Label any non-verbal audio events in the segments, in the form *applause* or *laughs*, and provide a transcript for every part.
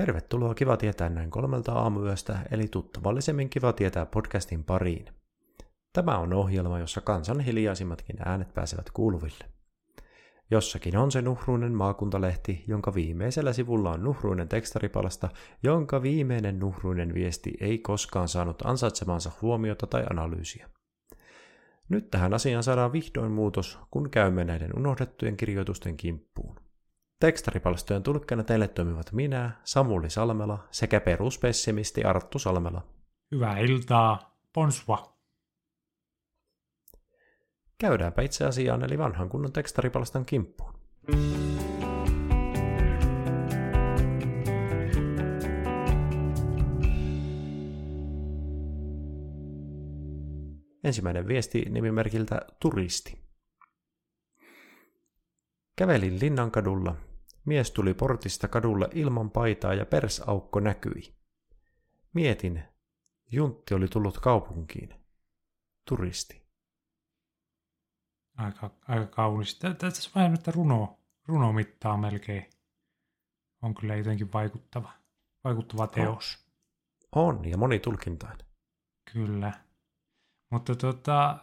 Tervetuloa Kiva tietää näin kolmelta aamuyöstä, eli tuttavallisemmin Kiva tietää podcastin pariin. Tämä on ohjelma, jossa kansan hiljaisimmatkin äänet pääsevät kuuluville. Jossakin on se nuhruinen maakuntalehti, jonka viimeisellä sivulla on nuhruinen tekstaripalasta, jonka viimeinen nuhruinen viesti ei koskaan saanut ansaitsemansa huomiota tai analyysiä. Nyt tähän asiaan saadaan vihdoin muutos, kun käymme näiden unohdettujen kirjoitusten kimppuun. Tekstaripalstojen tulkkana teille toimivat minä, Samuli Salmela sekä peruspessimisti Arttu Salmela. Hyvää iltaa, ponsua. Käydäänpä itse asiaan eli vanhan kunnon tekstaripalstan kimppuun. Ensimmäinen viesti nimimerkiltä Turisti. Kävelin Linnankadulla. Mies tuli portista kadulle ilman paitaa ja persaukko näkyi. Mietin, Juntti oli tullut kaupunkiin. Turisti. Aika, aika kaunis. Tässä vähän nyt runo, runomittaa melkein. On kyllä jotenkin vaikuttava, vaikuttava teos. On, ja monitulkintainen. Kyllä. Mutta tota,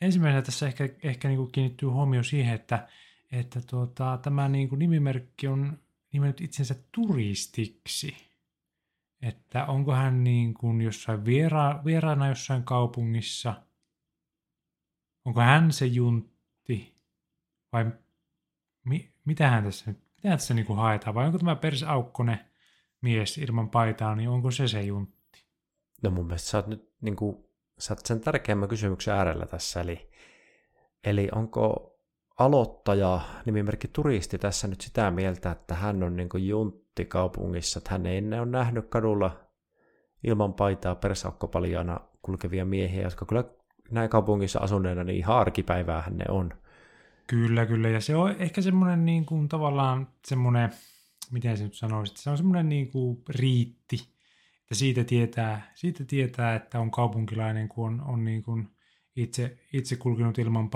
ensimmäisenä tässä ehkä, ehkä niin kiinnittyy huomio siihen, että, että tuota, tämä niin kuin nimimerkki on nimennyt itsensä turistiksi. Että onko hän niin kuin jossain viera, vieraana jossain kaupungissa, onko hän se juntti vai mi, mitä hän tässä, mitä tässä niin kuin haetaan vai onko tämä persaukkonen mies ilman paitaa, niin onko se se juntti? No mun mielestä sä oot nyt niin kuin sä oot sen tärkeimmän kysymyksen äärellä tässä, eli, eli onko aloittaja, nimimerkki turisti tässä nyt sitä mieltä, että hän on niin juntti kaupungissa, että hän ei ennen ole nähnyt kadulla ilman paitaa persaukkopaljaana kulkevia miehiä, jotka kyllä näin kaupungissa asuneena, niin ihan arkipäiväähän ne on. Kyllä, kyllä, ja se on ehkä semmoinen niin kuin, tavallaan semmoinen, miten se nyt sanoisi, se on semmoinen niin kuin riitti, ja siitä tietää, siitä tietää, että on kaupunkilainen, kun on, on niin kuin itse, itse kulkenut ilman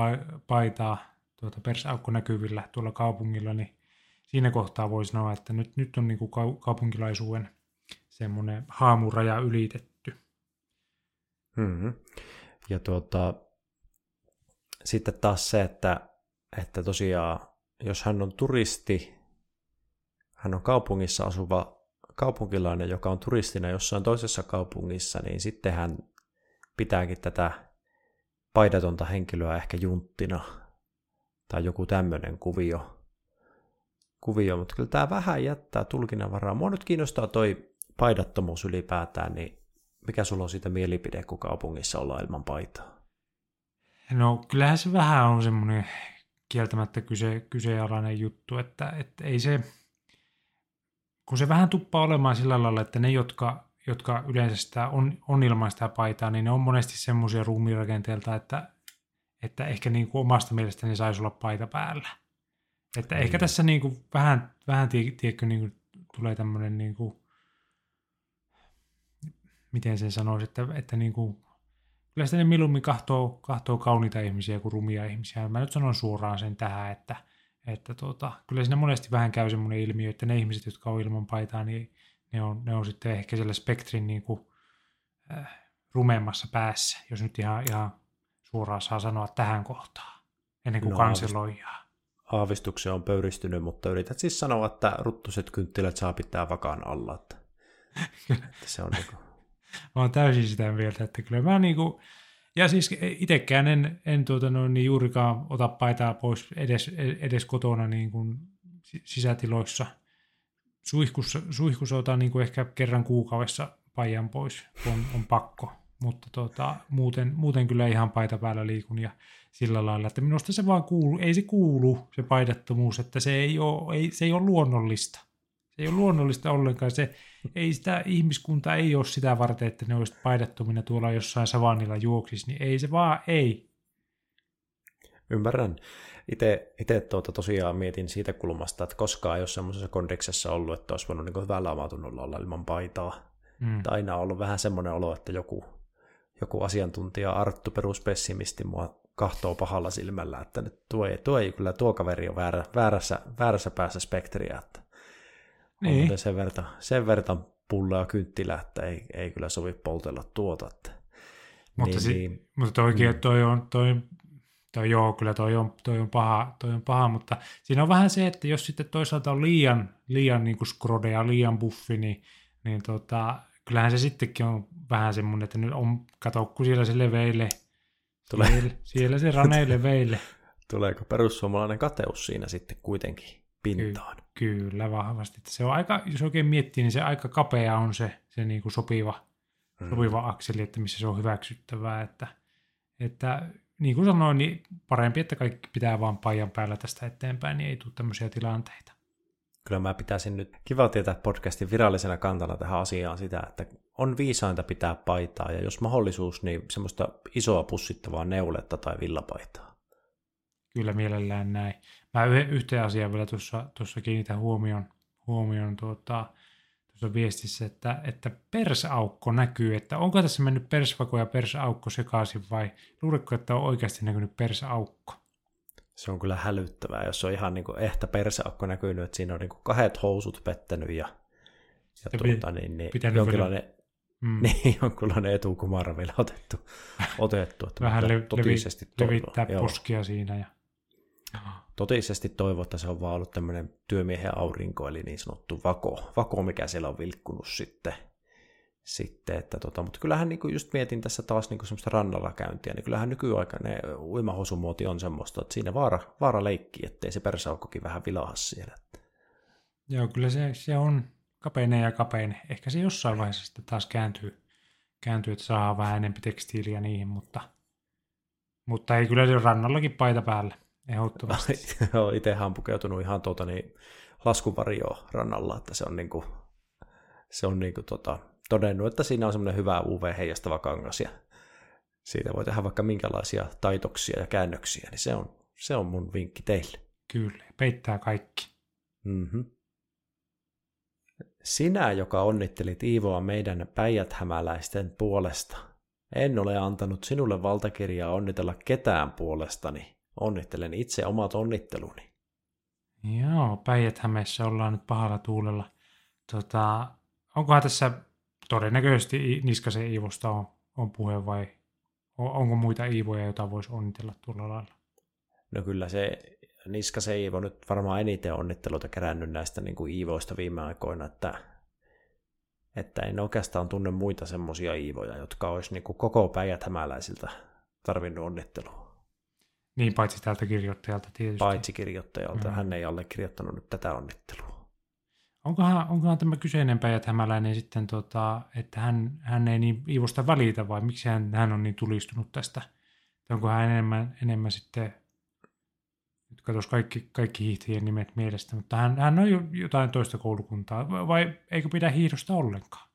paitaa tuota persaukko näkyvillä tuolla kaupungilla, niin siinä kohtaa voi sanoa, että nyt, nyt on niin kuin kaupunkilaisuuden semmoinen haamuraja ylitetty. Mm-hmm. Ja tuota, sitten taas se, että, että tosiaan jos hän on turisti, hän on kaupungissa asuva kaupunkilainen, joka on turistina jossain toisessa kaupungissa, niin sitten hän pitääkin tätä paidatonta henkilöä ehkä junttina tai joku tämmöinen kuvio. kuvio. Mutta kyllä tämä vähän jättää tulkinnanvaraa. Mua nyt kiinnostaa toi paidattomuus ylipäätään, niin mikä sulla on siitä mielipide, kun kaupungissa ollaan ilman paitaa? No kyllähän se vähän on semmoinen kieltämättä kyse, kyseenalainen juttu, että, että ei se, kun se vähän tuppaa olemaan sillä lailla, että ne, jotka, jotka yleensä sitä on, on ilman sitä paitaa, niin ne on monesti semmoisia ruumirakenteelta, että, että ehkä niin kuin omasta mielestäni saisi olla paita päällä. Että mm. ehkä tässä niin kuin vähän, vähän tiedätkö, niin kuin tulee tämmöinen, niin kuin, miten sen sanoisi, että, että niin kuin, kyllä sitä ne milummin kahtoo, kahtoo kauniita ihmisiä kuin rumia ihmisiä. Mä nyt sanon suoraan sen tähän, että, että tota, kyllä siinä monesti vähän käy semmoinen ilmiö, että ne ihmiset, jotka on ilman paitaa, niin ne on, ne on sitten ehkä siellä spektrin niin kuin, äh, rumeemmassa päässä, jos nyt ihan, ihan suoraan saa sanoa tähän kohtaan, ennen kuin no, kanseloijaa. Aavistuksia on pöyristynyt, mutta yrität siis sanoa, että ruttuset kynttilät saa pitää vakaan alla. Että, *laughs* että se on niin kuin... *laughs* Mä oon täysin sitä mieltä, että kyllä mä niin kuin, ja siis itsekään en, en tuota noin, niin juurikaan ota paitaa pois edes, edes kotona niin kuin sisätiloissa. Suihkussa, suihkussa otan niin kuin ehkä kerran kuukaudessa paijan pois, kun on, on pakko. Mutta tuota, muuten, muuten kyllä ihan paita päällä liikun ja sillä lailla, että minusta se vaan kuuluu, ei se kuulu se paidattomuus, että se ei ole, ei, se ei ole luonnollista. Se ei ole luonnollista ollenkaan. Se, ei sitä ihmiskunta ei ole sitä varten, että ne olisivat paidattomina tuolla jossain savannilla juoksis, niin ei se vaan, ei. Ymmärrän. Itse tuota tosiaan mietin siitä kulmasta, että koskaan ei ole semmoisessa kondeksessa ollut, että olisi voinut niin hyvällä omatunnolla olla ilman paitaa. Mm. aina on ollut vähän semmoinen olo, että joku, joku asiantuntija, Arttu peruspessimisti, mua kahtoo pahalla silmällä, että nyt tuo ei, tuo ei kyllä, tuo kaveri on väärä, väärässä, väärässä päässä spektriä, että niin. on sen verran, sen verran pullaa kynttilä, että ei, ei kyllä sovi poltella tuota. Että, mutta, niin, si- niin, mutta toikin, mm. toi on, toi, toi, joo, kyllä toi on, toi on, paha, toi on paha, mutta siinä on vähän se, että jos sitten toisaalta on liian, liian niin kuin skrode ja liian buffi, niin, niin tota, kyllähän se sittenkin on vähän semmoinen, että nyt on, kato, kun siellä se leveille, Tulee. Siellä, siellä se raneille *laughs* veille. Tuleeko perussuomalainen kateus siinä sitten kuitenkin pintaan? Ky- kyllä, vahvasti. Se on aika, jos oikein miettii, niin se aika kapea on se, se niin kuin sopiva, hmm. sopiva akseli, että missä se on hyväksyttävää. Että, että niin kuin sanoin, niin parempi, että kaikki pitää vaan paijan päällä tästä eteenpäin, niin ei tule tämmöisiä tilanteita. Kyllä mä pitäisin nyt kiva tietää podcastin virallisena kantana tähän asiaan sitä, että on viisainta pitää paitaa ja jos mahdollisuus, niin semmoista isoa pussittavaa neuletta tai villapaitaa. Kyllä mielellään näin. Mä yhteen asiaan vielä tuossa, tuossa kiinnitän huomion, huomion tuota, tuossa viestissä, että, että persaukko näkyy, että onko tässä mennyt persvako ja persaukko sekaisin vai luuletko, että on oikeasti näkynyt persaukko? Se on kyllä hälyttävää, jos on ihan niin kuin ehtä persaukko näkynyt, että siinä on niin kuin kahdet housut pettänyt ja, ja, ja tuota, niin, niin jonkinlainen, vielä... mm. *laughs* niin, jonkinlainen etukumara vielä otettu. *laughs* otettu että Vähän le- totisesti levi- levittää Joo. poskia siinä ja totisesti toivon, että se on vaan ollut tämmöinen työmiehen aurinko, eli niin sanottu vako, vako mikä siellä on vilkkunut sitten. Sitten että tota, mutta kyllähän niin just mietin tässä taas niin semmoista rannalla käyntiä, niin kyllähän nykyaikainen uimahosumuoti on semmoista, että siinä vaara, vaara leikki, ettei se persaukkokin vähän vilaha siellä. Joo, kyllä se, se on kapeinen ja kapeinen. Ehkä se jossain vaiheessa sitten taas kääntyy, kääntyy että saa vähän enemmän tekstiiliä niihin, mutta, mutta ei kyllä se rannallakin paita päälle. Ehdottomasti. *laughs* Joo, itsehän on pukeutunut ihan tuota, niin, laskuvarjoa rannalla, että se on, niin kuin, se on niin kuin, tota, todennut, että siinä on semmoinen hyvä UV-heijastava kangas ja siitä voi tehdä vaikka minkälaisia taitoksia ja käännöksiä, niin se on, se on mun vinkki teille. Kyllä, peittää kaikki. Mm-hmm. Sinä, joka onnittelit Iivoa meidän päijäthämäläisten puolesta, en ole antanut sinulle valtakirjaa onnitella ketään puolestani. Onnittelen itse omat onnitteluni. Joo, päijät ollaan nyt pahalla tuulella. Tota, onkohan tässä todennäköisesti Niskasen Iivosta on, on puhe vai onko muita Iivoja, joita voisi onnitella tuolla lailla? No kyllä se Niskasen Iivo nyt varmaan eniten onnitteluita kerännyt näistä niin kuin Iivoista viime aikoina, että, että en oikeastaan tunne muita semmoisia Iivoja, jotka olisi niin kuin koko päijät tarvinnut onnittelua. Niin, paitsi tältä kirjoittajalta tietysti. Paitsi kirjoittajalta. Mm. Hän ei allekirjoittanut nyt tätä onnittelua. Onkohan, onkohan tämä kyseinen päijät hämäläinen sitten, tota, että hän, hän ei niin Iivosta välitä vai miksi hän, hän on niin tulistunut tästä? Tai onko hän enemmän, enemmän sitten, nyt katsoisi kaikki, kaikki hiihtäjien nimet mielestä, mutta hän, hän on jotain toista koulukuntaa vai eikö pidä hiihdosta ollenkaan?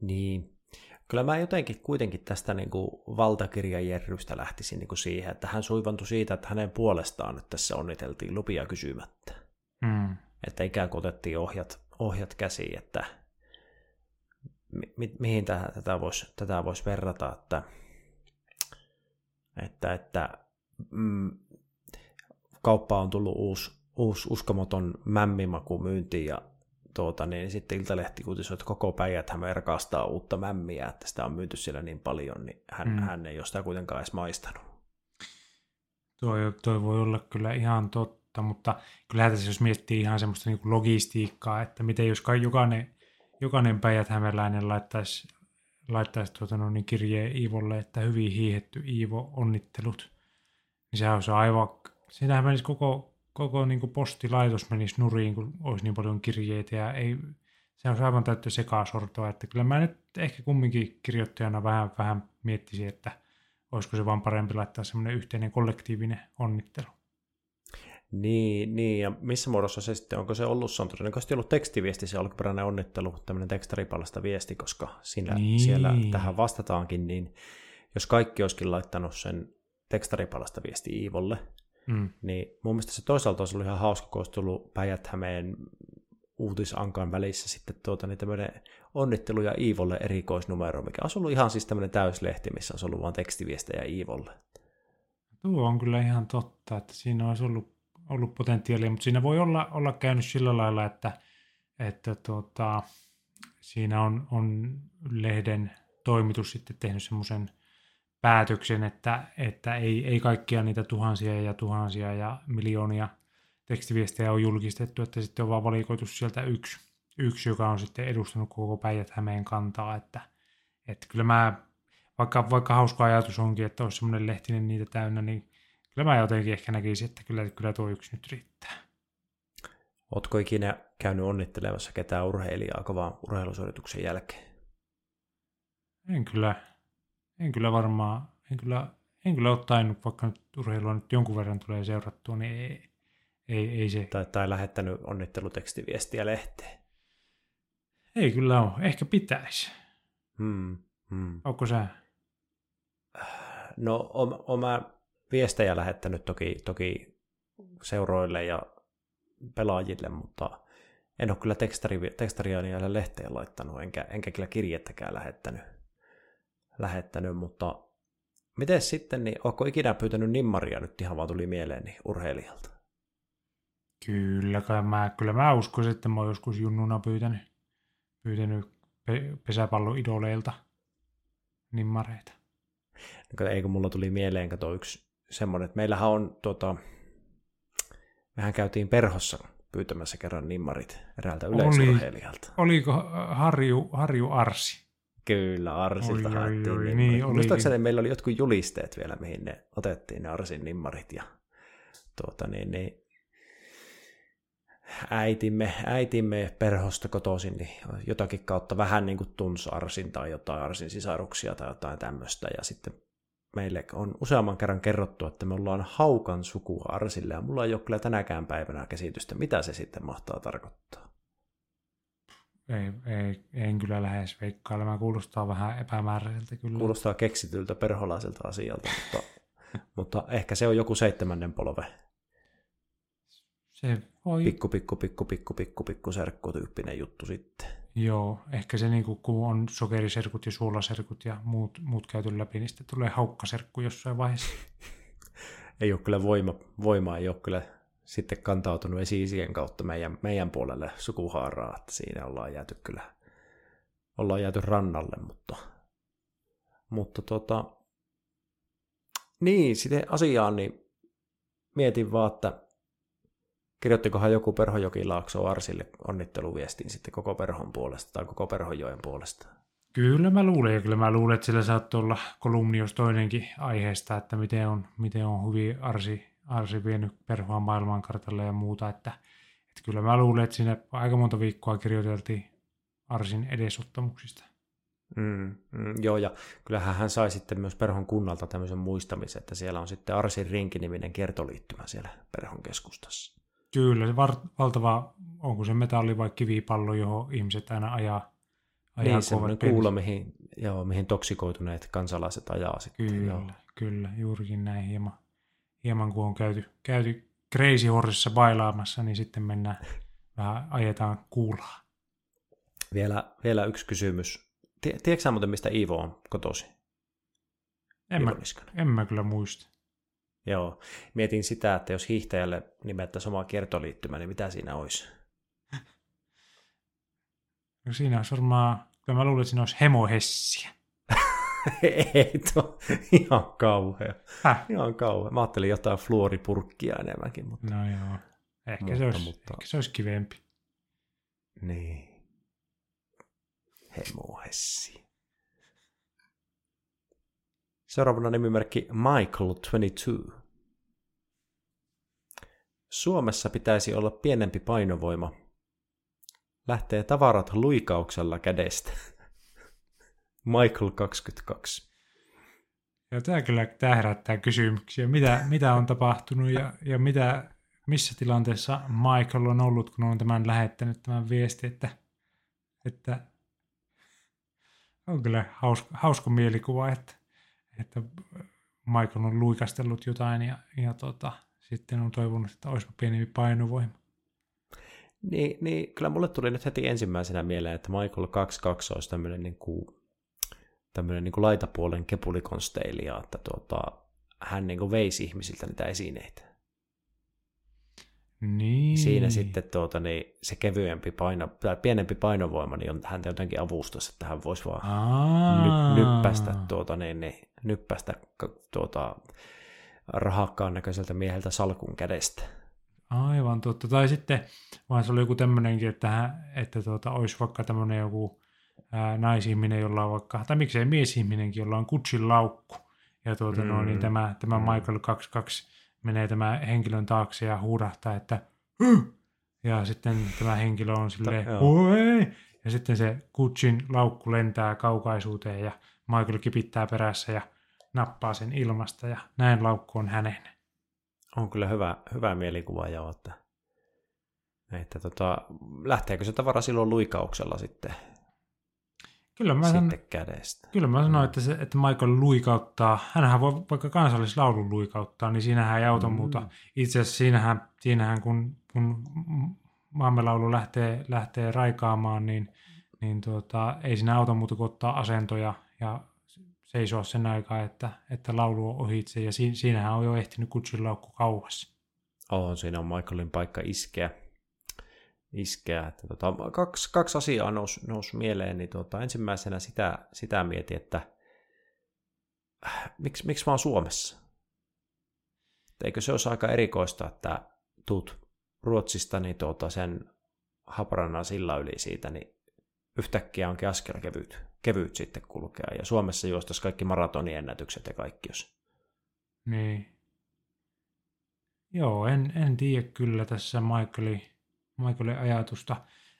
Niin, kyllä mä jotenkin kuitenkin tästä niin kuin valtakirjajerrystä lähtisin niin kuin siihen, että hän suivantui siitä, että hänen puolestaan nyt tässä onniteltiin lupia kysymättä. Mm. Että ikään kuin otettiin ohjat, ohjat käsiin, että mi- mihin tätä, tätä voisi tätä vois verrata, että, että, että mm, kauppaan on tullut uusi, uusi uskomaton mämmimaku myyntiin ja tuota, niin sitten Iltalehti uutisoi, että koko päijät hän rakastaa uutta mämmiä, että sitä on myyty siellä niin paljon, niin hän, mm. hän ei ole sitä kuitenkaan edes maistanut. Tuo, tuo voi olla kyllä ihan totta, mutta kyllä tässä jos miettii ihan semmoista niin logistiikkaa, että miten jos jokainen, jokainen päijät hämäläinen laittaisi, laittaisi tuota, no, niin kirjeen Iivolle, että hyvin hiihetty Iivo, onnittelut, niin sehän olisi aivan, siinähän menisi koko koko niin kuin postilaitos menisi nuriin, kun olisi niin paljon kirjeitä ja ei, se on aivan täyttä sekasortoa, että kyllä mä nyt ehkä kumminkin kirjoittajana vähän, vähän miettisin, että olisiko se vaan parempi laittaa semmoinen yhteinen kollektiivinen onnittelu. Niin, niin, ja missä muodossa se sitten, onko se ollut, se on todennäköisesti ollut tekstiviesti se alkuperäinen onnittelu, tämmöinen tekstaripalasta viesti, koska siinä, niin. siellä tähän vastataankin, niin jos kaikki olisikin laittanut sen tekstaripalasta viesti Iivolle, Mm. Niin mun mielestä se toisaalta olisi ollut ihan hauska, kun olisi tullut päijät uutisankan välissä sitten tuota, niin tämmöinen onnitteluja Iivolle erikoisnumero, mikä olisi ollut ihan siis tämmöinen täyslehti, missä olisi ollut vain tekstiviestejä Iivolle. tuo on kyllä ihan totta, että siinä olisi ollut, ollut potentiaalia, mutta siinä voi olla, olla käynyt sillä lailla, että, että tuota, siinä on, on lehden toimitus sitten tehnyt semmoisen päätöksen, että, että ei, ei kaikkia niitä tuhansia ja tuhansia ja miljoonia tekstiviestejä on julkistettu, että sitten on vaan valikoitu sieltä yksi, yksi joka on sitten edustanut koko Päijät-Hämeen kantaa, että, että kyllä mä, vaikka, vaikka hauska ajatus onkin, että olisi semmoinen lehtinen niitä täynnä, niin kyllä mä jotenkin ehkä näkisin, että kyllä, kyllä tuo yksi nyt riittää. Ootko ikinä käynyt onnittelemassa ketään urheilijaa kovan urheilusuorituksen jälkeen? En kyllä, en kyllä varmaan, en kyllä, en kyllä ole tainnut, vaikka nyt urheilua nyt jonkun verran tulee seurattua, niin ei, ei, ei se. Tai, tai lähettänyt onnittelutekstiviestiä lehteen. Ei kyllä ole, ehkä pitäisi. Hmm, hmm. Onko sä? No, on, mä viestejä lähettänyt toki, toki seuroille ja pelaajille, mutta en ole kyllä tekstari, tekstaria niille lehteen laittanut, enkä, enkä kyllä kirjettäkään lähettänyt, lähettänyt mutta miten sitten, niin onko ikinä pyytänyt nimmaria nyt ihan vaan tuli mieleen niin urheilijalta? Kyllä, kai mä, kyllä mä uskoisin, että mä oon joskus junnuna pyytänyt, pyytänyt pe- pesäpalloidoleilta nimmareita. Eikö mulla tuli mieleen, kato yksi semmoinen, että meillähän on tuota, mehän käytiin perhossa pyytämässä kerran nimmarit eräältä yleisurheilijalta. Oli, oliko Harju, Harju Arsi? Kyllä, Arsilta oi, haettiin oi, oi, niin, Muistaakseni meillä oli jotkut julisteet vielä, mihin ne otettiin ne Arsin nimmarit ja tuota, niin, niin, äitimme, äitimme perhosta kotoisin, niin jotakin kautta vähän niin kuin tunsi Arsin tai jotain Arsin sisaruksia tai jotain tämmöistä. Ja sitten meille on useamman kerran kerrottu, että me ollaan haukan sukua Arsille, ja mulla ei ole kyllä tänäkään päivänä käsitystä, mitä se sitten mahtaa tarkoittaa. Ei, ei, en kyllä lähes veikkailemaan. Kuulostaa vähän epämääräiseltä kyllä. Kuulostaa keksityltä perholaiselta asialta, mutta, *laughs* mutta ehkä se on joku seitsemännen polve se voi... Pikku, pikku, pikku, pikku, pikku, pikku serkku-tyyppinen juttu sitten. Joo, ehkä se niin kuin, kun on sokeriserkut ja suolaserkut ja muut, muut käyty läpi, niin sitten tulee haukkaserkku jossain vaiheessa. *laughs* ei ole kyllä voima, voima ei ole kyllä sitten kantautunut esi kautta meidän, meidän puolelle sukuhaaraa, että siinä ollaan jääty kyllä, ollaan jääty rannalle, mutta, mutta tota, niin, sitten asiaan, niin mietin vaan, että kirjoittikohan joku Perhojokilaakso Arsille onnitteluviestin sitten koko Perhon puolesta tai koko Perhonjoen puolesta? Kyllä mä luulen, ja kyllä mä luulen, että sillä saattoi olla kolumni jos toinenkin aiheesta, että miten on, miten on hyvin Arsi, Arsi vienyt Perhoa maailmankartalle ja muuta, että, että kyllä mä luulen, että siinä aika monta viikkoa kirjoiteltiin Arsin edesottamuksista. Mm, mm, joo, ja kyllähän hän sai sitten myös Perhon kunnalta tämmöisen muistamisen, että siellä on sitten Arsin rinkiniminen kiertoliittymä siellä Perhon keskustassa. Kyllä, se var, valtava, onko se metalli vai kivipallo, johon ihmiset aina ajaa. ajaa niin, semmoinen kuulo, mihin, joo, mihin toksikoituneet kansalaiset ajaa sitten. Kyllä, joo. kyllä, juurikin näin hieman, hieman kun on käyty, käyty Crazy Horseissa bailaamassa, niin sitten mennään, *laughs* vähän ajetaan kuulaa. Vielä, vielä yksi kysymys. Tiedätkö muuten, mistä Iivo on kotosi? En mä, en mä kyllä muista. Joo, mietin sitä, että jos hiihtäjälle nimettäisiin oma kiertoliittymä, niin mitä siinä olisi? No siinä olisi varmaan, kyllä mä luulen, että siinä olisi hemohessiä. *laughs* Ei, tuo ihan kauhea. Häh? Ihan kauhea. Mä ajattelin jotain fluoripurkkia enemmänkin. Mutta... No joo, ehkä, mutta, se, olisi, mutta... ehkä se olisi kivempi. Niin. Hemohessi. Seuraavana nimimerkki Michael22. Suomessa pitäisi olla pienempi painovoima. Lähtee tavarat luikauksella kädestä. *laughs* Michael 22. Ja tämä kyllä tämä herättää kysymyksiä. Mitä, mitä on tapahtunut ja, ja mitä, missä tilanteessa Michael on ollut, kun on tämän lähettänyt tämän viesti, että, että on kyllä hauska, hauska mielikuva, että että Michael on luikastellut jotain ja, ja tota, sitten on toivonut, että olisi pienempi painovoima. Niin, niin, kyllä mulle tuli nyt heti ensimmäisenä mieleen, että Michael 22 olisi tämmöinen niin kuin, tämmöinen niin kuin laitapuolen kepulikonsteilija, että tuota, hän niin kuin veisi ihmisiltä niitä esineitä. Niin. Siinä sitten tuota, niin se kevyempi paino, tai pienempi painovoima, niin on häntä jotenkin avustus, että hän voisi vaan ny, nyppästä, tuota, niin, niin, nyppästä tuota, rahakkaan näköiseltä mieheltä salkun kädestä. Aivan totta. Tai sitten, vaan se oli joku tämmöinenkin, että, että tuota, olisi vaikka tämmöinen joku ää, naisihminen, jolla on vaikka, tai miksei miesihminenkin, jolla on kutsin laukku. Ja tuota, mm. no, niin tämä, tämä mm. Michael 22 menee tämä henkilön taakse ja huudahtaa, että ja sitten tämä henkilö on silleen, oi! Ja sitten se kutsin laukku lentää kaukaisuuteen ja Michael kipittää perässä ja nappaa sen ilmasta ja näin laukku on hänen. On kyllä hyvä, hyvä mielikuva jo, että, että tota, lähteekö se tavara silloin luikauksella sitten Kyllä mä, san... kädestä. Kyllä mä sanoin, että, se, että Michael luikauttaa, hänhän voi vaikka kansallislaulun luikauttaa, niin siinähän ei auta mm. muuta. Itse asiassa siinähän, siinähän kun, kun maamme laulu lähtee, lähtee raikaamaan, niin, niin tuota, ei siinä auta muuta kuin ottaa asentoja ja seisoa sen aikaa, että, että laulu on ohitse. Ja si, siinähän on jo ehtinyt kutsin laukku kauas. On, siinä on Michaelin paikka iskeä iskeä. Että tota, kaksi, kaksi asiaa nousi, nousi mieleen, niin tota, ensimmäisenä sitä, sitä mietin, että äh, miksi, miksi mä oon Suomessa? Eikö se olisi aika erikoista, että tuut Ruotsista niin tuota, sen Haparana sillä yli siitä, niin yhtäkkiä onkin askel kevyt, kevyt sitten kulkea. Ja Suomessa juostaisi kaikki maratoniennätykset ja kaikki, jos... Niin. Joo, en, en tiedä kyllä tässä Michaelin Michaelin ajatusta.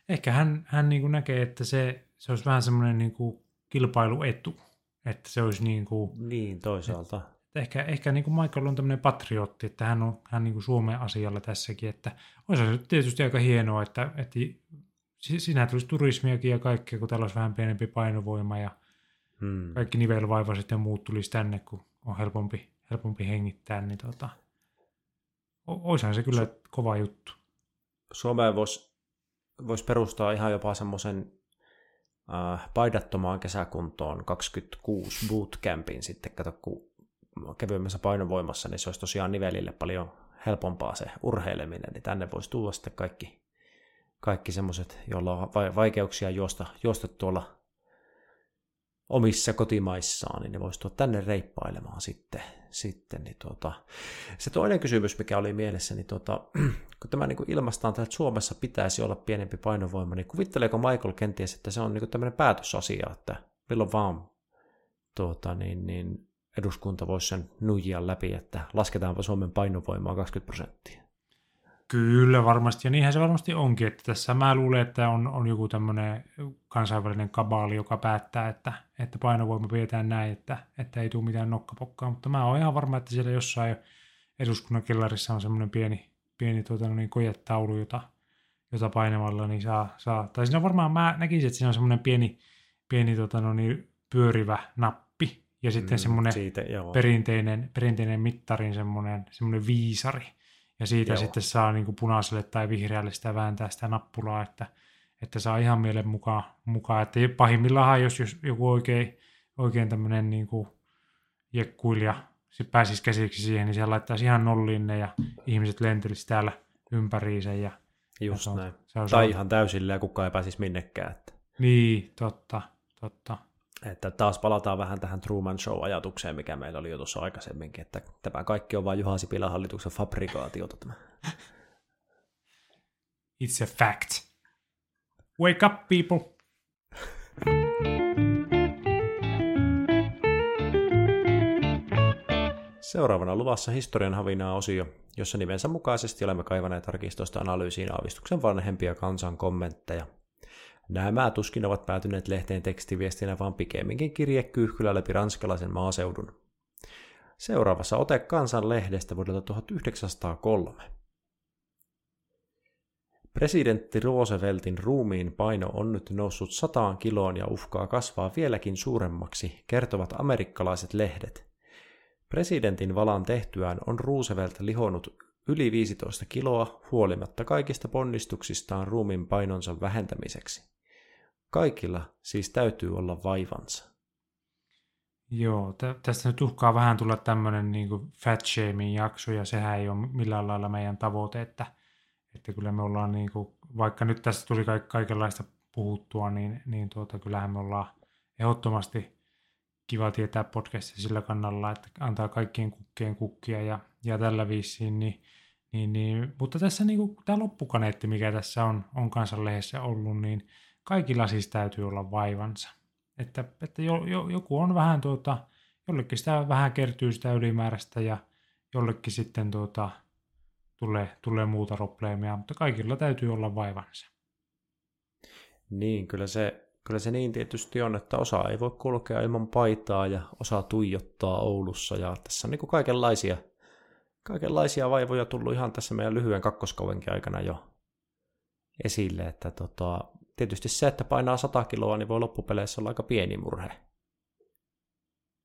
Ehkä hän, hän niin kuin näkee, että se, se olisi vähän semmoinen niin kuin kilpailuetu. Että se olisi niin kuin... Niin, toisaalta. Että ehkä, ehkä niin kuin Michael on tämmöinen patriotti, että hän on, hän niin kuin Suomen asialla tässäkin, että olisi se tietysti aika hienoa, että, että sinä tulisi turismiakin ja kaikkea, kun täällä olisi vähän pienempi painovoima ja hmm. kaikki nivelvaivaiset ja muut tulisi tänne, kun on helpompi, helpompi hengittää, niin tota, se kyllä kova juttu. Suomeen voisi vois perustaa ihan jopa semmoisen äh, paidattomaan kesäkuntoon 26 bootcampin sitten, kato kun kevyemmässä painovoimassa, niin se olisi tosiaan nivelille paljon helpompaa se urheileminen, niin tänne voisi tulla sitten kaikki, kaikki semmoiset, joilla on vaikeuksia juosta, juosta tuolla omissa kotimaissaan, niin ne voisi tuoda tänne reippailemaan sitten. sitten niin tuota. Se toinen kysymys, mikä oli mielessä, niin tuota, *clears throat* kun tämä niin ilmastaan, että Suomessa pitäisi olla pienempi painovoima, niin kuvitteleeko Michael kenties, että se on niin tämmöinen päätösasia, että milloin vaan tuota, niin, niin eduskunta voisi sen nuijia läpi, että lasketaanpa Suomen painovoimaa 20 prosenttia. Kyllä varmasti, ja niinhän se varmasti onkin, että tässä mä luulen, että on, on joku tämmöinen kansainvälinen kabaali, joka päättää, että, että painovoima pidetään näin, että, että ei tule mitään nokkapokkaa, mutta mä oon ihan varma, että siellä jossain eduskunnan kellarissa on semmoinen pieni, pieni tuota, no niin, kojetaulu, jota, jota painamalla niin saa, saa, tai siinä varmaan mä näkisin, että siinä on semmoinen pieni, pieni tuota, no niin, pyörivä nappi, ja sitten mm, semmoinen siitä, perinteinen, perinteinen mittarin semmoinen, semmoinen viisari, ja siitä Joo. sitten saa niin kuin punaiselle tai vihreälle sitä vääntää sitä nappulaa, että, että saa ihan mielen mukaan, mukaan. että pahimmillaan jos, jos joku oikein, oikein tämmöinen niin kuin jekkuilija se pääsisi käsiksi siihen, niin siellä laittaisi ihan nolliin ne ja ihmiset lentelisi täällä ympäriinsä. Ja, Just ja se on, näin. Se on, tai ihan täysillä ja kukaan ei pääsisi minnekään. Että. Niin, totta, totta. Että taas palataan vähän tähän Truman Show-ajatukseen, mikä meillä oli jo tuossa aikaisemminkin, että tämä kaikki on vain Juha Sipilän hallituksen fabrikaatiota. Tämä. It's a fact. Wake up, people! Seuraavana luvassa historian havinaa osio, jossa nimensä mukaisesti olemme kaivaneet arkistosta analyysiin aavistuksen vanhempia kansan kommentteja – Nämä tuskin ovat päätyneet lehteen tekstiviestinä, vaan pikemminkin kirjekyyhkylä läpi ranskalaisen maaseudun. Seuraavassa ote kansan lehdestä vuodelta 1903. Presidentti Rooseveltin ruumiin paino on nyt noussut sataan kiloon ja uhkaa kasvaa vieläkin suuremmaksi, kertovat amerikkalaiset lehdet. Presidentin valan tehtyään on Roosevelt lihonut yli 15 kiloa huolimatta kaikista ponnistuksistaan ruumiin painonsa vähentämiseksi. Kaikilla siis täytyy olla vaivansa. Joo, tä- tästä nyt uhkaa vähän tulla tämmöinen niin fat shaming jakso, ja sehän ei ole millään lailla meidän tavoite, että, että kyllä me ollaan, niin kuin, vaikka nyt tässä tuli ka- kaikenlaista puhuttua, niin, niin tuota, kyllähän me ollaan ehdottomasti kiva tietää podcastia sillä kannalla, että antaa kaikkien kukkien kukkia ja, ja tällä viisiin, niin, niin, niin, mutta tässä niin kuin, tämä loppukaneetti, mikä tässä on, on kansanlehdessä ollut, niin kaikilla siis täytyy olla vaivansa. Että, että jo, jo, joku on vähän tuota, jollekin sitä vähän kertyy sitä ylimääräistä ja jollekin sitten tuota, tulee, tulee muuta probleemia, mutta kaikilla täytyy olla vaivansa. Niin, kyllä se, kyllä se niin tietysti on, että osa ei voi kulkea ilman paitaa ja osa tuijottaa Oulussa ja tässä on niin kaikenlaisia, kaikenlaisia vaivoja tullut ihan tässä meidän lyhyen kakkoskauvenkin aikana jo esille, että tota, tietysti se, että painaa 100 kiloa, niin voi loppupeleissä olla aika pieni murhe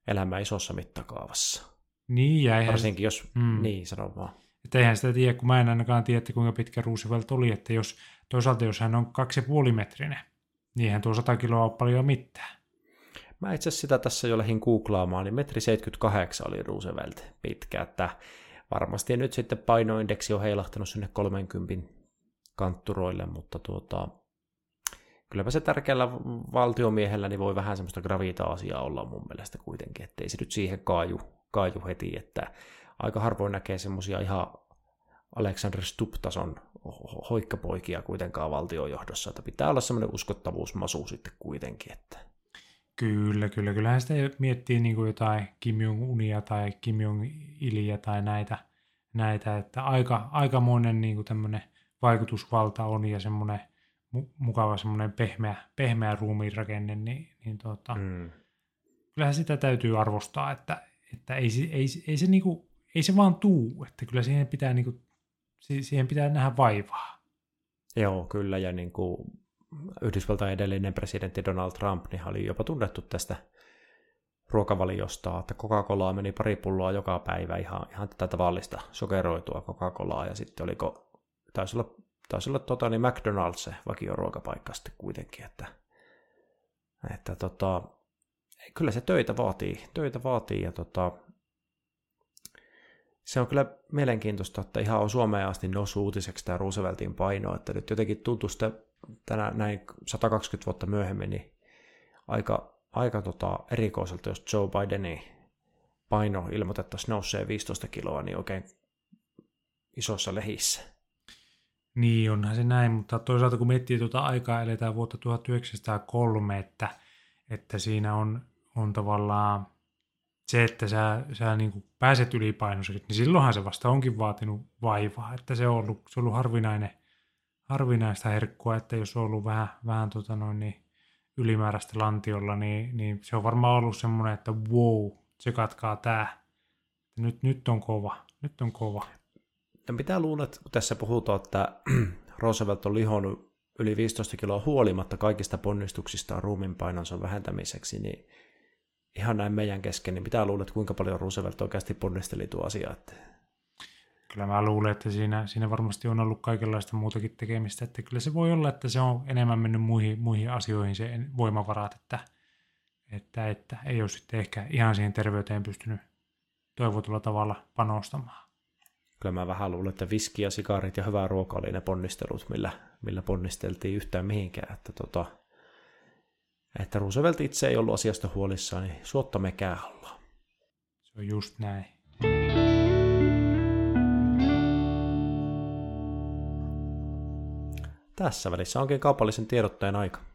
elämä isossa mittakaavassa. Niin, ja eihän, Varsinkin jos, mm. niin sano vaan. Että eihän sitä tiedä, kun mä en ainakaan tiedä, että kuinka pitkä Roosevelt oli, että jos toisaalta jos hän on 2,5 metrinen, niin eihän tuo 100 kiloa ole paljon mitään. Mä itse sitä tässä jo lähdin googlaamaan, niin metri 78 oli Roosevelt pitkä, että varmasti nyt sitten painoindeksi on heilahtanut sinne 30 kantturoille, mutta tuota, kylläpä se tärkeällä valtiomiehellä niin voi vähän semmoista gravita-asiaa olla mun mielestä kuitenkin, ettei se nyt siihen kaaju, kaaju heti, että aika harvoin näkee semmoisia ihan Alexander Stubb-tason hoikkapoikia kuitenkaan valtiojohdossa, että pitää olla semmoinen uskottavuusmasu sitten kuitenkin, että Kyllä, kyllä. Kyllähän sitä miettii niin kuin jotain Kim Jong-unia tai Kim Jong-iliä tai näitä, näitä että aika, aikamoinen niin kuin tämmöinen vaikutusvalta on ja semmoinen mukava semmoinen pehmeä, pehmeä ruumiinrakenne, niin, niin tuota, mm. kyllähän sitä täytyy arvostaa, että, että ei, ei, ei, se niinku, ei se vaan tuu, että kyllä siihen pitää, niinku, siihen pitää nähdä vaivaa. Joo, kyllä, ja niin kuin Yhdysvaltain edellinen presidentti Donald Trump niin oli jopa tunnettu tästä ruokavaliosta, että Coca-Colaa meni pari pulloa joka päivä, ihan, ihan tätä tavallista sokeroitua Coca-Colaa, ja sitten oliko, taisi olla taisi olla tota, niin McDonald's se vakioruokapaikka sitten kuitenkin, että, että tota, kyllä se töitä vaatii, töitä vaatii ja tota, se on kyllä mielenkiintoista, että ihan on Suomeen asti noussut uutiseksi tämä Rooseveltin paino, että nyt jotenkin tuntuu sitä tänä, näin 120 vuotta myöhemmin, niin aika, aika tota erikoiselta, jos Joe Bidenin paino ilmoitettaisiin nousee 15 kiloa, niin oikein isossa lehissä. Niin, onhan se näin, mutta toisaalta kun miettii tuota aikaa, eletään vuotta 1903, että, että siinä on, on tavallaan se, että sä, sä niin kuin pääset ylipainoiseksi, niin silloinhan se vasta onkin vaatinut vaivaa, että se on ollut, se on ollut harvinainen, harvinaista herkkua, että jos on ollut vähän, vähän tota noin, niin ylimääräistä lantiolla, niin, niin se on varmaan ollut semmoinen, että wow, se katkaa tää. Nyt, nyt on kova, nyt on kova. Ja mitä luulet, kun tässä puhutaan, että *clears throat* Roosevelt on lihonnut yli 15 kiloa huolimatta kaikista ponnistuksistaan ruuminpainonsa vähentämiseksi, niin ihan näin meidän kesken, niin mitä luulet, kuinka paljon Roosevelt oikeasti ponnisteli tuo asia? Että... Kyllä mä luulen, että siinä, siinä varmasti on ollut kaikenlaista muutakin tekemistä, että kyllä se voi olla, että se on enemmän mennyt muihin, muihin asioihin se voimavarat, että, että, että ei ole sitten ehkä ihan siihen terveyteen pystynyt toivotulla tavalla panostamaan kyllä mä vähän luulen, että viski ja sikarit ja hyvä ruoka oli ne ponnistelut, millä, millä ponnisteltiin yhtään mihinkään. Että, tota, että Roosevelt itse ei ollut asiasta huolissaan, niin suotta mekään ollaan. Se on just näin. Tässä välissä onkin kaupallisen tiedotteen aika.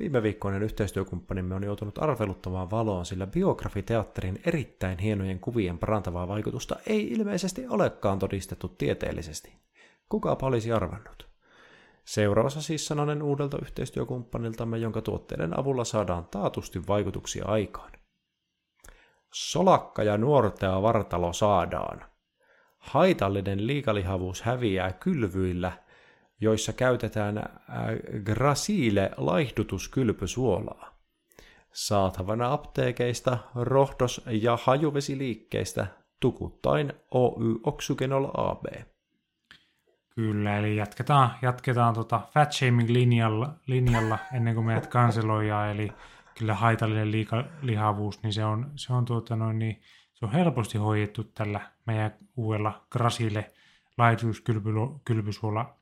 Viime viikkoinen yhteistyökumppanimme on joutunut arveluttamaan valoon, sillä biografiteatterin erittäin hienojen kuvien parantavaa vaikutusta ei ilmeisesti olekaan todistettu tieteellisesti. Kuka olisi arvannut? Seuraavassa siis sananen uudelta yhteistyökumppaniltamme, jonka tuotteiden avulla saadaan taatusti vaikutuksia aikaan. Solakka ja nuortea vartalo saadaan. Haitallinen liikalihavuus häviää kylvyillä – joissa käytetään äh, Gracile laihdutuskylpysuolaa. Saatavana apteekeista, rohdos- ja hajuvesiliikkeistä tukuttain Oy Oxygenol AB. Kyllä, eli jatketaan, jatketaan tota fat shaming linjalla, linjalla ennen kuin meidät kanseloidaan, eli kyllä haitallinen liika, lihavuus, niin se on, se on, tuota noin, niin, se on helposti hoidettu tällä meidän uudella Grasille laituskylpysuola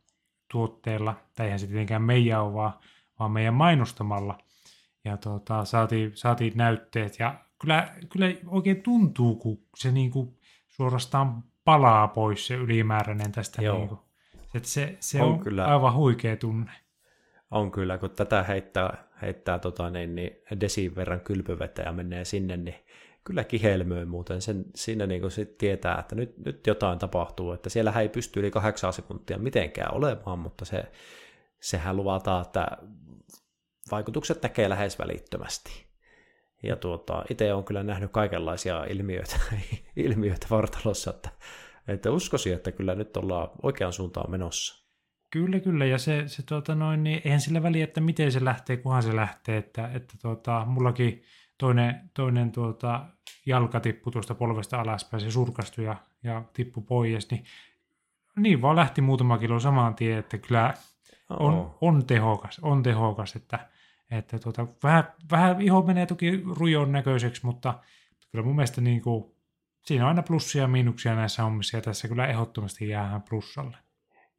tuotteella, tai eihän se tietenkään meidän ole, vaan, vaan meidän mainostamalla. Ja tuota, saatiin, saatiin näytteet, ja kyllä, kyllä oikein tuntuu, kun se niinku suorastaan palaa pois se ylimääräinen tästä. Joo. Niinku. Että se, se on, on kyllä, aivan huikea tunne. On kyllä, kun tätä heittää, heittää tota, niin, niin desin verran kylpyvettä ja menee sinne, niin kyllä kihelmöi muuten. Sen, siinä niin sit tietää, että nyt, nyt jotain tapahtuu, että siellä ei pysty yli kahdeksan sekuntia mitenkään olemaan, mutta se, sehän luvataan, että vaikutukset näkee lähes välittömästi. Ja tuota, itse olen kyllä nähnyt kaikenlaisia ilmiöitä, *laughs* ilmiöitä vartalossa, että, että uskoisin, että kyllä nyt ollaan oikean suuntaan menossa. Kyllä, kyllä, ja se, se tuota noin, niin eihän sillä väliä, että miten se lähtee, kunhan se lähtee, että, että tuota, mullakin toinen, toinen tuota, jalka tippui tuosta polvesta alaspäin, se surkastui ja, ja tippui pois, niin niin vaan lähti muutama kilo samaan tien, että kyllä on, on tehokas, on tehokas, että, että tuota, vähän, vähän iho menee toki rujon näköiseksi, mutta kyllä mun mielestä niin kuin, siinä on aina plussia ja miinuksia näissä hommissa, ja tässä kyllä ehdottomasti jäähän plussalle.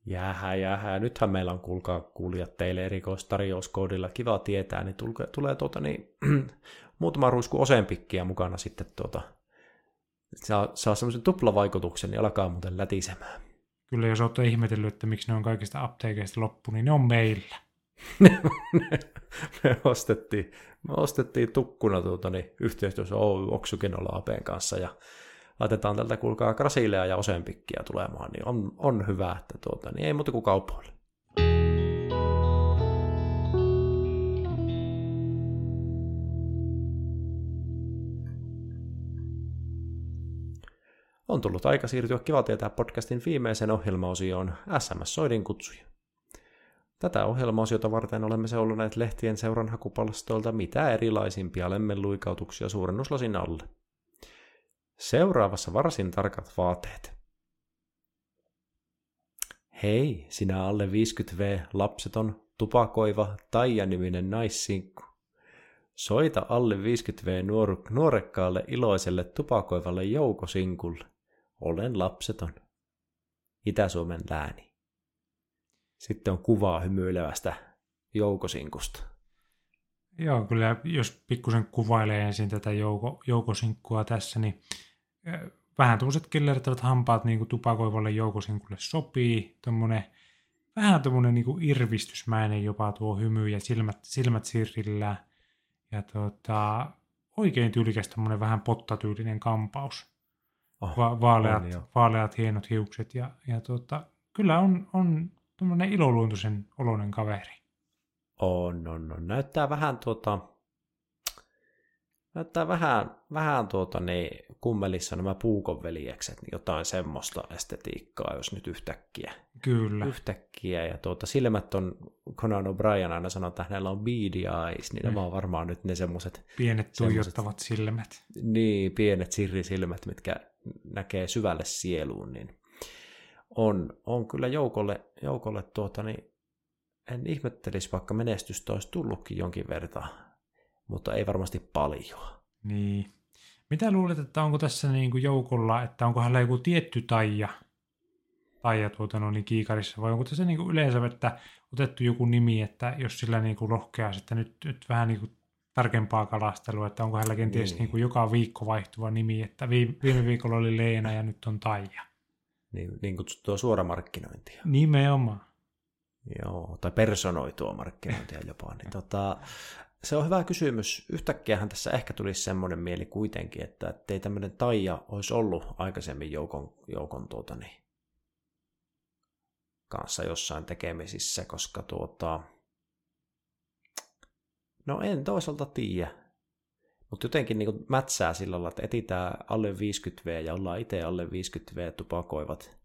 Jäähän, jäähän. Nythän meillä on, kuulkaa kuulijat, teille erikoistarjouskoodilla kiva tietää, niin tulee, tulee tuota, niin, *clears throat* muutama ruisku oseenpikkiä mukana sitten tuota, saa, saa semmoisen tuplavaikutuksen, niin alkaa muuten lätisemään. Kyllä, jos olette ihmetellyt, että miksi ne on kaikista apteekeista loppu, niin ne on meillä. *laughs* me, ostettiin, me ostettiin tukkuna tuota, niin, yhteistyössä Oy Oksykenolla Apeen kanssa ja laitetaan tältä kuulkaa Krasilea ja oseenpikkiä tulemaan, niin on, on hyvä, että tuota, niin ei muuta kuin kaupoille. On tullut aika siirtyä Kiva tietää podcastin viimeiseen ohjelmaosioon SMS-soidin kutsuja. Tätä ohjelmaosiota varten olemme seuloneet lehtien seuran hakupalstoilta mitä erilaisimpia lemmenluikautuksia suurennuslasin alle. Seuraavassa varsin tarkat vaateet. Hei, sinä alle 50V lapseton, tupakoiva, Taija-niminen naissinkku. Soita alle 50V nuor- nuorekkaalle, iloiselle, tupakoivalle joukosinkulle. Olen lapseton. Itä-Suomen lääni. Sitten on kuvaa hymyilevästä joukosinkusta. Joo, kyllä jos pikkusen kuvailee ensin tätä jouko, joukosinkkua tässä, niin vähän tuommoiset kellertävät hampaat niin kuin tupakoivalle joukosinkulle sopii. Tommonen, vähän tuommoinen niin irvistysmäinen jopa tuo hymy ja silmät, silmät sirrillä. Ja tota, oikein tyylikäs tämmöinen vähän pottatyylinen kampaus. Oh, Va- vaaleat, on, vaaleat, hienot hiukset ja, ja tota, kyllä on, on tuommoinen iloluontoisen oloinen kaveri. On, on, on. Näyttää vähän tuota, näyttää vähän, vähän tuota niin, kummelissa nämä puukonveljekset, niin jotain semmoista estetiikkaa, jos nyt yhtäkkiä. Kyllä. Yhtäkkiä, ja tuota, silmät on, Conan O'Brien aina sanoo, että hänellä on beady eyes, niin mm. nämä on varmaan nyt ne semmoiset... Pienet tuijottavat silmät. Niin, pienet sirrisilmät, mitkä näkee syvälle sieluun, niin on, on kyllä joukolle, joukolle tuota, niin en ihmettelisi, vaikka menestystä olisi tullutkin jonkin verran, mutta ei varmasti paljon. Niin. Mitä luulet, että onko tässä niin kuin joukolla, että onko hänellä joku tietty taija, taija tuota, no, niin kiikarissa, vai onko tässä niin kuin yleensä, että otettu joku nimi, että jos sillä niin kuin rohkeaa sitten nyt, nyt vähän niin kuin tarkempaa kalastelua, että onko hänellä kenties niin. Niin kuin joka viikko vaihtuva nimi, että viime, viime viikolla oli Leena ja nyt on Taija. Niin, niin kutsuttua suoramarkkinointia. Nimenomaan. Joo, tai personoitua markkinointia jopa. Niin tota, se on hyvä kysymys. Yhtäkkiähän tässä ehkä tulisi semmoinen mieli kuitenkin, että ei tämmöinen taija olisi ollut aikaisemmin joukon, joukon tuota, niin, kanssa jossain tekemisissä, koska tuota, no en toisaalta tiedä. Mutta jotenkin niin mätsää sillä lailla, että etitään alle 50V ja ollaan itse alle 50V tupakoivat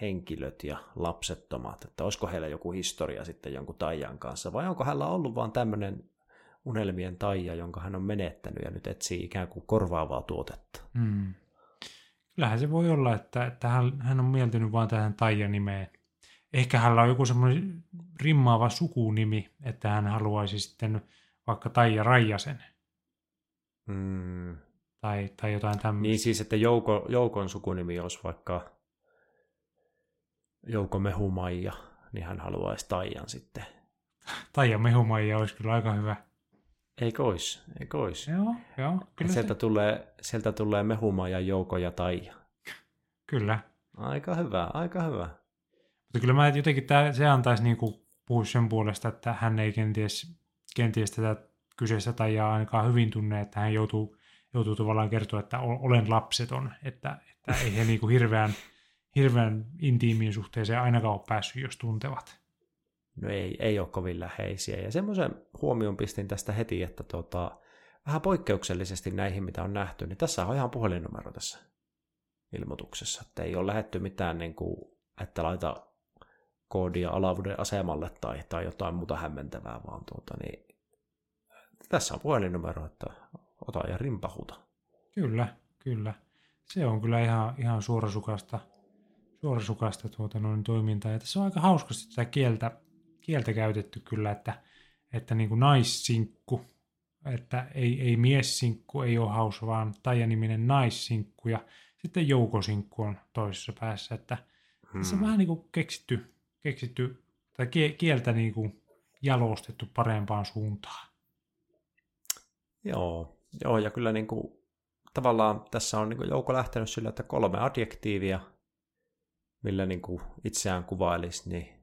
henkilöt ja lapsettomat, että olisiko heillä joku historia sitten jonkun taijan kanssa, vai onko hänellä ollut vaan tämmöinen unelmien taija, jonka hän on menettänyt ja nyt etsii ikään kuin korvaavaa tuotetta. Hmm. Kyllähän se voi olla, että, että hän, hän on mieltynyt vain tähän taija-nimeen. Ehkä hänellä on joku semmoinen rimmaava sukunimi, että hän haluaisi sitten vaikka Taija Raijasen. Mm. Tai, tai jotain tämmöistä. Niin siis, että Jouko, Joukon sukunimi olisi vaikka Jouko Mehumaija, niin hän haluaisi Taijan sitten. Taija Mehumaija olisi kyllä aika hyvä. Eikö ois? Eikö ois? Joo, joo. Kyllä sieltä, se... tulee, sieltä tulee Mehumaija, Jouko ja Taija. Kyllä. Aika hyvä, aika hyvä. Mutta kyllä mä jotenkin tää, se antaisi niinku puhua sen puolesta, että hän ei kenties, kenties tätä kyseistä Taijaa ainakaan hyvin tunne, että hän joutuu, joutuu tavallaan kertoa, että olen lapseton, että, että ei he niinku hirveän, hirveän intiimiin suhteeseen ainakaan ole päässyt, jos tuntevat. No ei, ei ole kovin läheisiä. Ja semmoisen huomion pistin tästä heti, että tota, vähän poikkeuksellisesti näihin, mitä on nähty, niin tässä on ihan puhelinnumero tässä ilmoituksessa. Että ei ole lähetty mitään, niin kuin, että laita koodia alavuuden asemalle tai, tai jotain muuta hämmentävää, vaan tuota, niin, tässä on puhelinnumero, että ota ja rimpahuta. Kyllä, kyllä. Se on kyllä ihan, ihan suorasukasta, suorasukasta tuota noin toimintaa. Ja tässä on aika hauskasti tätä kieltä, kieltä käytetty kyllä, että, että niin kuin naissinkku, että ei, ei miessinkku, ei ole haus, vaan Taija-niminen naissinkku ja sitten joukosinkku on toisessa päässä, että hmm. tässä on vähän niin kuin keksitty, keksitty tai kieltä niin kuin jalostettu parempaan suuntaan. Joo, joo ja kyllä niin kuin, tavallaan tässä on niin kuin joukko lähtenyt sillä, että kolme adjektiivia, millä niin kuin itseään kuvailisi, niin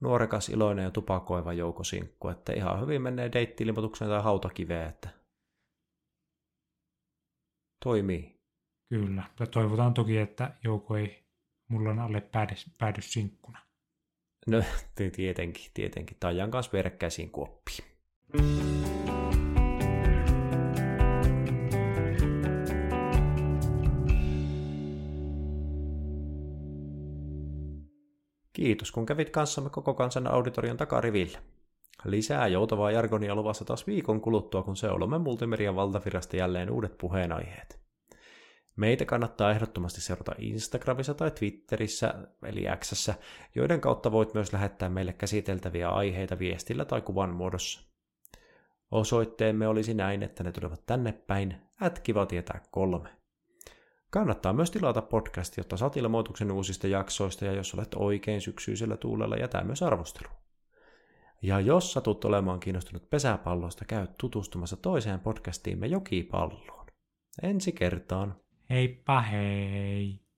nuorekas, iloinen ja tupakoiva joukosinkku, että ihan hyvin menee deitti-ilmoitukseen tai hautakiveen, että toimii. Kyllä, ja toivotaan toki, että jouko ei mulla on alle päädy, päädy sinkkuna. No, tietenkin, tietenkin. Taijan kanssa verkkäisiin kuoppiin. Kiitos, kun kävit kanssamme koko kansan auditorion takarivillä. Lisää joutavaa jargonia luvassa taas viikon kuluttua, kun seulamme Multimerian valtavirasta jälleen uudet puheenaiheet. Meitä kannattaa ehdottomasti seurata Instagramissa tai Twitterissä, eli Xssä, joiden kautta voit myös lähettää meille käsiteltäviä aiheita viestillä tai kuvan muodossa. Osoitteemme olisi näin, että ne tulevat tänne päin, at kiva tietää kolme. Kannattaa myös tilata podcast, jotta saat ilmoituksen uusista jaksoista ja jos olet oikein syksyisellä tuulella, jätä myös arvostelu. Ja jos satut olemaan kiinnostunut pesäpallosta, käy tutustumassa toiseen podcastiimme Jokipalloon. Ensi kertaan. Heippa hei!